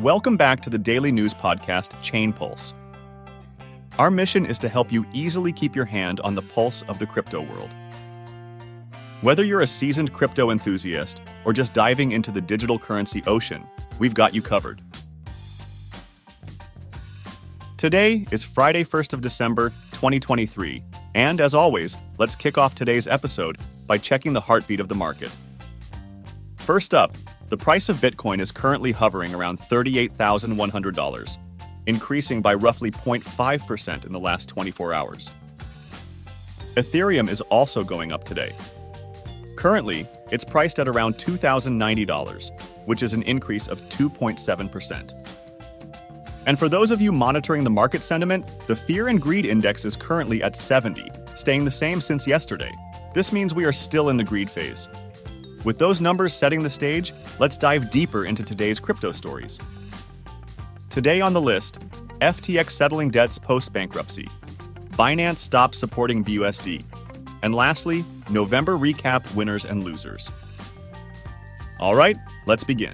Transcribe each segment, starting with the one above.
Welcome back to the daily news podcast Chain Pulse. Our mission is to help you easily keep your hand on the pulse of the crypto world. Whether you're a seasoned crypto enthusiast or just diving into the digital currency ocean, we've got you covered. Today is Friday, 1st of December, 2023, and as always, let's kick off today's episode by checking the heartbeat of the market. First up, the price of Bitcoin is currently hovering around $38,100, increasing by roughly 0.5% in the last 24 hours. Ethereum is also going up today. Currently, it's priced at around $2,090, which is an increase of 2.7%. And for those of you monitoring the market sentiment, the Fear and Greed Index is currently at 70, staying the same since yesterday. This means we are still in the greed phase. With those numbers setting the stage, let's dive deeper into today's crypto stories. Today on the list, FTX settling debts post bankruptcy, Binance stops supporting BUSD, and lastly, November recap winners and losers. All right, let's begin.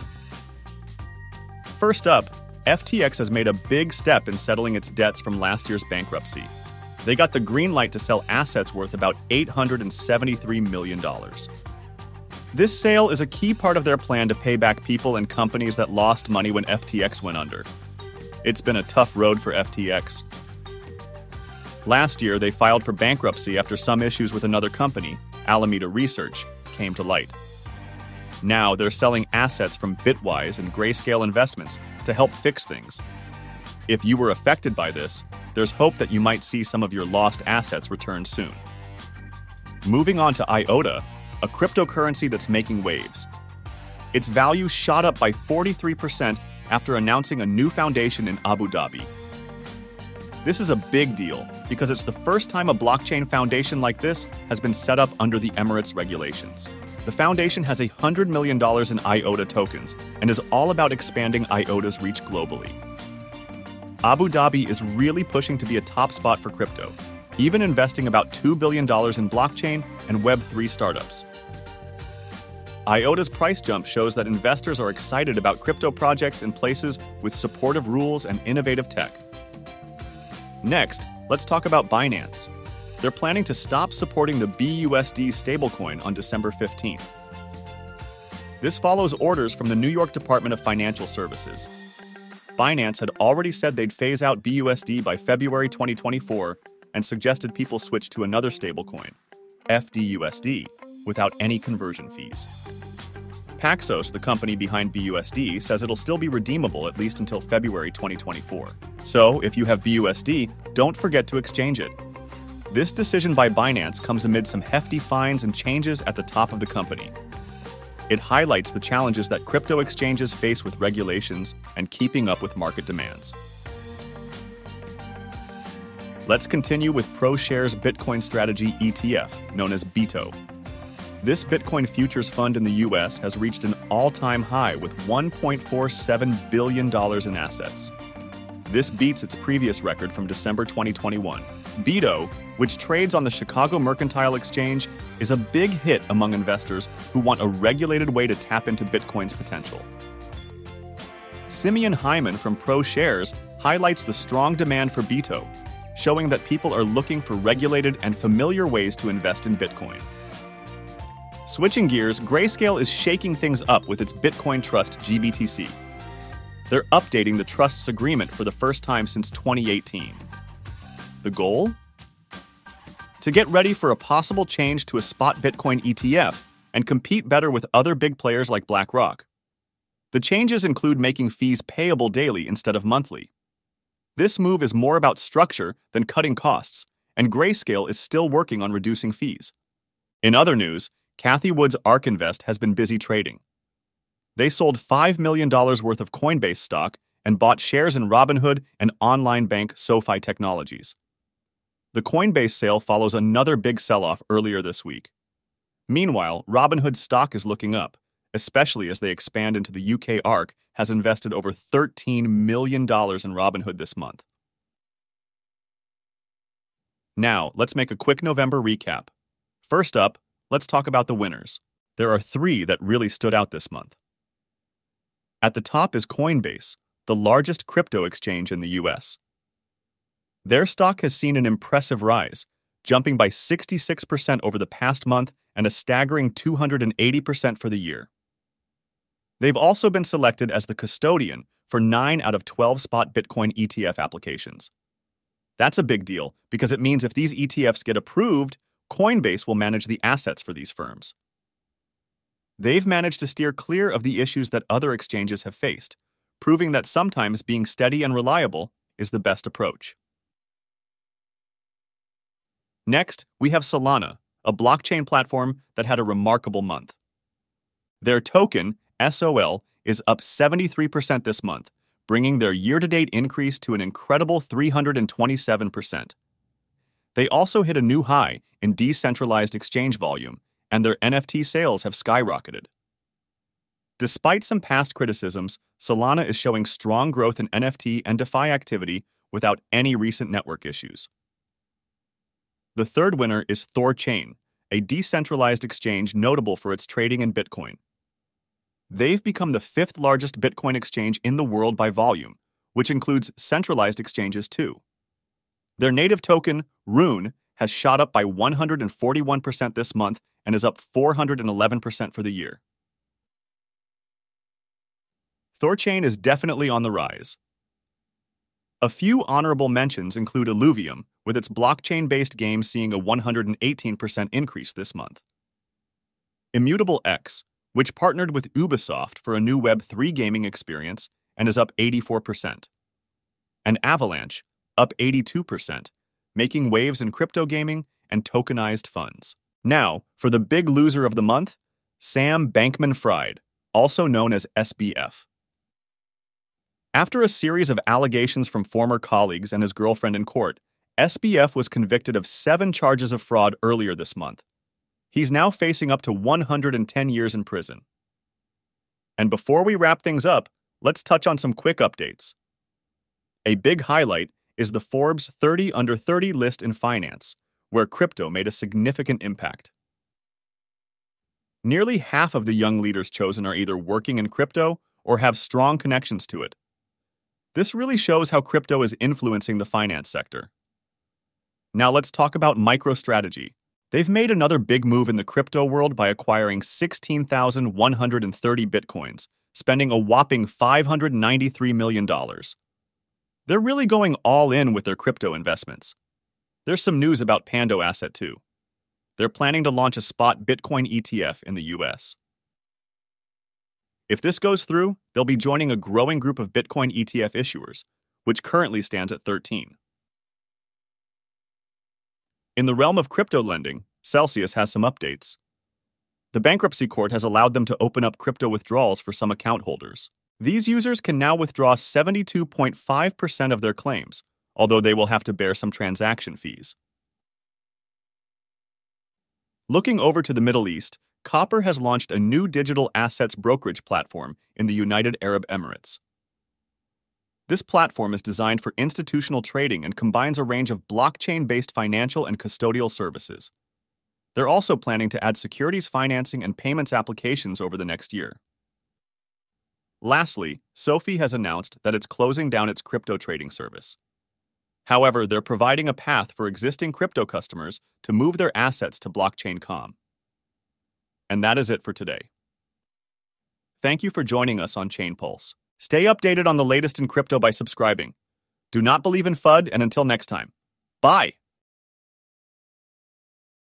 First up, FTX has made a big step in settling its debts from last year's bankruptcy. They got the green light to sell assets worth about $873 million. This sale is a key part of their plan to pay back people and companies that lost money when FTX went under. It's been a tough road for FTX. Last year, they filed for bankruptcy after some issues with another company, Alameda Research, came to light. Now they're selling assets from Bitwise and Grayscale Investments to help fix things. If you were affected by this, there's hope that you might see some of your lost assets returned soon. Moving on to IOTA, a cryptocurrency that's making waves. Its value shot up by 43% after announcing a new foundation in Abu Dhabi. This is a big deal because it's the first time a blockchain foundation like this has been set up under the Emirates regulations. The foundation has $100 million in IOTA tokens and is all about expanding IOTA's reach globally. Abu Dhabi is really pushing to be a top spot for crypto, even investing about $2 billion in blockchain and Web3 startups. IOTA's price jump shows that investors are excited about crypto projects in places with supportive rules and innovative tech. Next, let's talk about Binance. They're planning to stop supporting the BUSD stablecoin on December 15th. This follows orders from the New York Department of Financial Services. Binance had already said they'd phase out BUSD by February 2024 and suggested people switch to another stablecoin, FDUSD, without any conversion fees. Paxos, the company behind BUSD, says it'll still be redeemable at least until February 2024. So, if you have BUSD, don't forget to exchange it. This decision by Binance comes amid some hefty fines and changes at the top of the company. It highlights the challenges that crypto exchanges face with regulations and keeping up with market demands. Let's continue with ProShares Bitcoin Strategy ETF, known as BITO. This Bitcoin futures fund in the US has reached an all time high with $1.47 billion in assets. This beats its previous record from December 2021. BITO, which trades on the Chicago Mercantile Exchange, is a big hit among investors who want a regulated way to tap into Bitcoin's potential. Simeon Hyman from ProShares highlights the strong demand for BITO, showing that people are looking for regulated and familiar ways to invest in Bitcoin. Switching gears, Grayscale is shaking things up with its Bitcoin Trust GBTC. They're updating the trust's agreement for the first time since 2018. The goal? To get ready for a possible change to a spot Bitcoin ETF and compete better with other big players like BlackRock. The changes include making fees payable daily instead of monthly. This move is more about structure than cutting costs, and Grayscale is still working on reducing fees. In other news, Cathie Wood's ARK Invest has been busy trading. They sold $5 million worth of Coinbase stock and bought shares in Robinhood and online bank SoFi Technologies. The Coinbase sale follows another big sell off earlier this week. Meanwhile, Robinhood's stock is looking up, especially as they expand into the UK ARK has invested over $13 million in Robinhood this month. Now, let's make a quick November recap. First up, Let's talk about the winners. There are three that really stood out this month. At the top is Coinbase, the largest crypto exchange in the US. Their stock has seen an impressive rise, jumping by 66% over the past month and a staggering 280% for the year. They've also been selected as the custodian for 9 out of 12 spot Bitcoin ETF applications. That's a big deal because it means if these ETFs get approved, Coinbase will manage the assets for these firms. They've managed to steer clear of the issues that other exchanges have faced, proving that sometimes being steady and reliable is the best approach. Next, we have Solana, a blockchain platform that had a remarkable month. Their token, SOL, is up 73% this month, bringing their year to date increase to an incredible 327%. They also hit a new high in decentralized exchange volume, and their NFT sales have skyrocketed. Despite some past criticisms, Solana is showing strong growth in NFT and DeFi activity without any recent network issues. The third winner is Thorchain, a decentralized exchange notable for its trading in Bitcoin. They've become the fifth largest Bitcoin exchange in the world by volume, which includes centralized exchanges too. Their native token, Rune, has shot up by 141% this month and is up 411% for the year. Thorchain is definitely on the rise. A few honorable mentions include Illuvium, with its blockchain based game seeing a 118% increase this month. Immutable X, which partnered with Ubisoft for a new Web3 gaming experience and is up 84%. And Avalanche, up 82%, making waves in crypto gaming and tokenized funds. Now, for the big loser of the month, Sam Bankman Fried, also known as SBF. After a series of allegations from former colleagues and his girlfriend in court, SBF was convicted of seven charges of fraud earlier this month. He's now facing up to 110 years in prison. And before we wrap things up, let's touch on some quick updates. A big highlight is the Forbes 30 under 30 list in finance, where crypto made a significant impact. Nearly half of the young leaders chosen are either working in crypto or have strong connections to it. This really shows how crypto is influencing the finance sector. Now let's talk about MicroStrategy, They've made another big move in the crypto world by acquiring 16,130 bitcoins, spending a whopping $593 million. They're really going all in with their crypto investments. There's some news about Pando Asset too. They're planning to launch a spot Bitcoin ETF in the US. If this goes through, they'll be joining a growing group of Bitcoin ETF issuers, which currently stands at 13. In the realm of crypto lending, Celsius has some updates. The bankruptcy court has allowed them to open up crypto withdrawals for some account holders. These users can now withdraw 72.5% of their claims, although they will have to bear some transaction fees. Looking over to the Middle East, Copper has launched a new digital assets brokerage platform in the United Arab Emirates. This platform is designed for institutional trading and combines a range of blockchain based financial and custodial services. They're also planning to add securities financing and payments applications over the next year. Lastly, SoFi has announced that it's closing down its crypto trading service. However, they're providing a path for existing crypto customers to move their assets to Blockchain Com. And that is it for today. Thank you for joining us on Chain Pulse. Stay updated on the latest in crypto by subscribing. Do not believe in FUD, and until next time, bye.